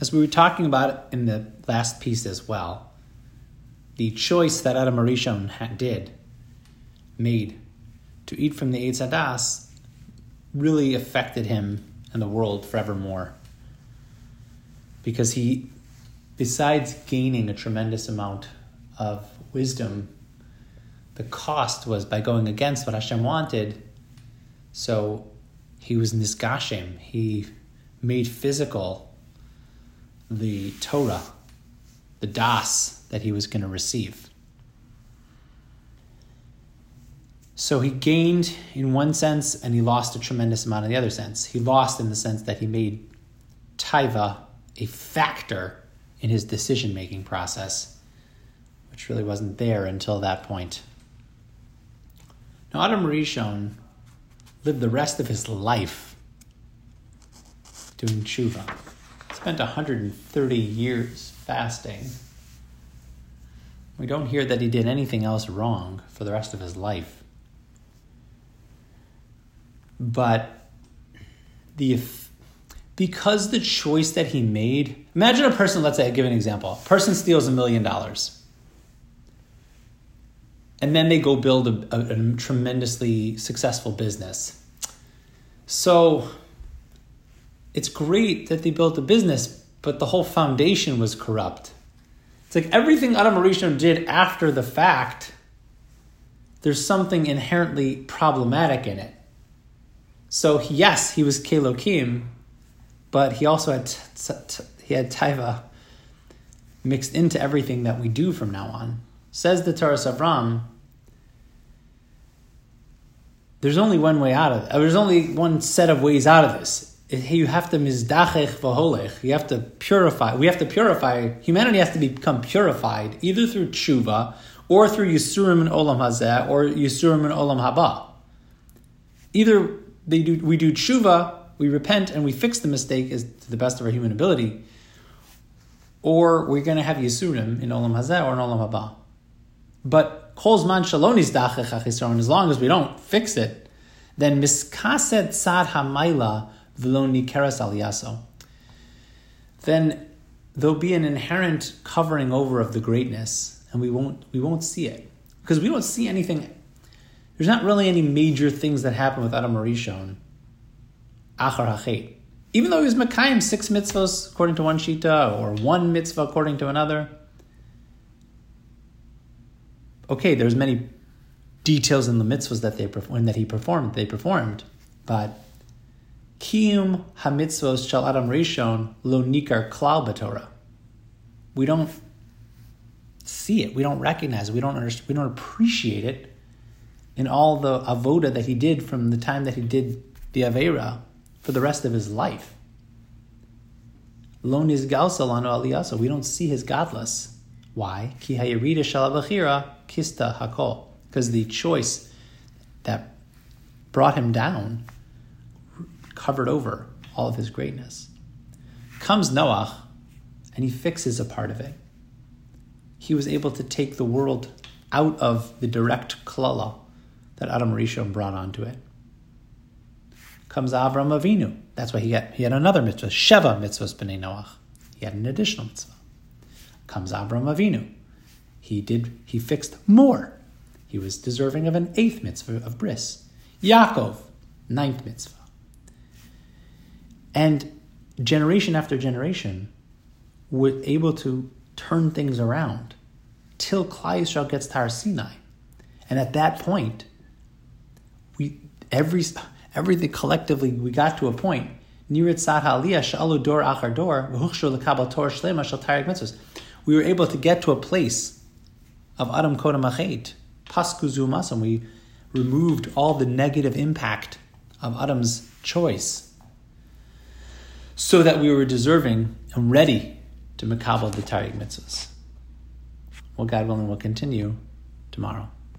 as we were talking about in the last piece as well, the choice that Adam Arishon did, made, to eat from the Eitz Hadas, really affected him and the world forevermore. Because he, besides gaining a tremendous amount of wisdom, the cost was by going against what Hashem wanted. So he was nisgashem. He made physical the Torah, the Das that he was going to receive. So he gained in one sense and he lost a tremendous amount in the other sense. He lost in the sense that he made Taiva a factor in his decision making process, which really wasn't there until that point. Now, Adam Rishon lived the rest of his life doing tshuva spent 130 years fasting. We don't hear that he did anything else wrong for the rest of his life. But the because the choice that he made, imagine a person, let's say, I give an example. A person steals a million dollars. And then they go build a, a, a tremendously successful business. So it's great that they built a business, but the whole foundation was corrupt. It's like everything Adam Rishon did after the fact, there's something inherently problematic in it. So yes, he was Kelokim, but he also had t- t- he had Taiva mixed into everything that we do from now on. Says the Torah Avram, there's only one way out of it. There's only one set of ways out of this you have to mizdachech v'holech. You have to purify. We have to purify. Humanity has to become purified either through tshuva or through yisurim and olam hazeh or yisurim and olam haba. Either they do, we do tshuva, we repent, and we fix the mistake as to the best of our human ability, or we're going to have yisurim in olam hazeh or in olam haba. But kol zman shalonis dachech as long as we don't fix it, then miskaset tzad hamayla v'lo keras aliyaso, then there'll be an inherent covering over of the greatness, and we won't we won't see it because we don't see anything. There's not really any major things that happen with Adam Arishon. Achar hachet. Even though he was Mekayim six mitzvahs according to one shita or one mitzvah according to another. Okay, there's many details in the mitzvahs that they that he performed. They performed, but Kiyum hamitzvos shal adam rishon lo nikar klal b'Torah. We don't see it. We don't recognize it. We don't understand. We don't appreciate it in all the avoda that he did from the time that he did the avera for the rest of his life. Lo nizgalsalano aliyasa. We don't see his gadlus. Why? Ki hayirida shalavachira kista hakol. Because the choice that brought him down covered over all of his greatness. Comes Noach, and he fixes a part of it. He was able to take the world out of the direct klala that Adam Rishon brought onto it. Comes Avram Avinu. That's why he had, he had another mitzvah, Sheva mitzvahs b'nei Noach. He had an additional mitzvah. Comes Avram Avinu. He did. He fixed more. He was deserving of an eighth mitzvah of bris. Yaakov, ninth mitzvah. And generation after generation were able to turn things around till Klal Yisrael gets to Sinai. And at that point, we every everything collectively we got to a point. We were able to get to a place of Adam Kodam Achet, Pasku Zumasam. We removed all the negative impact of Adam's choice so that we were deserving and ready to makabel the taryag mitzvahs. Well, God willing, we'll continue tomorrow.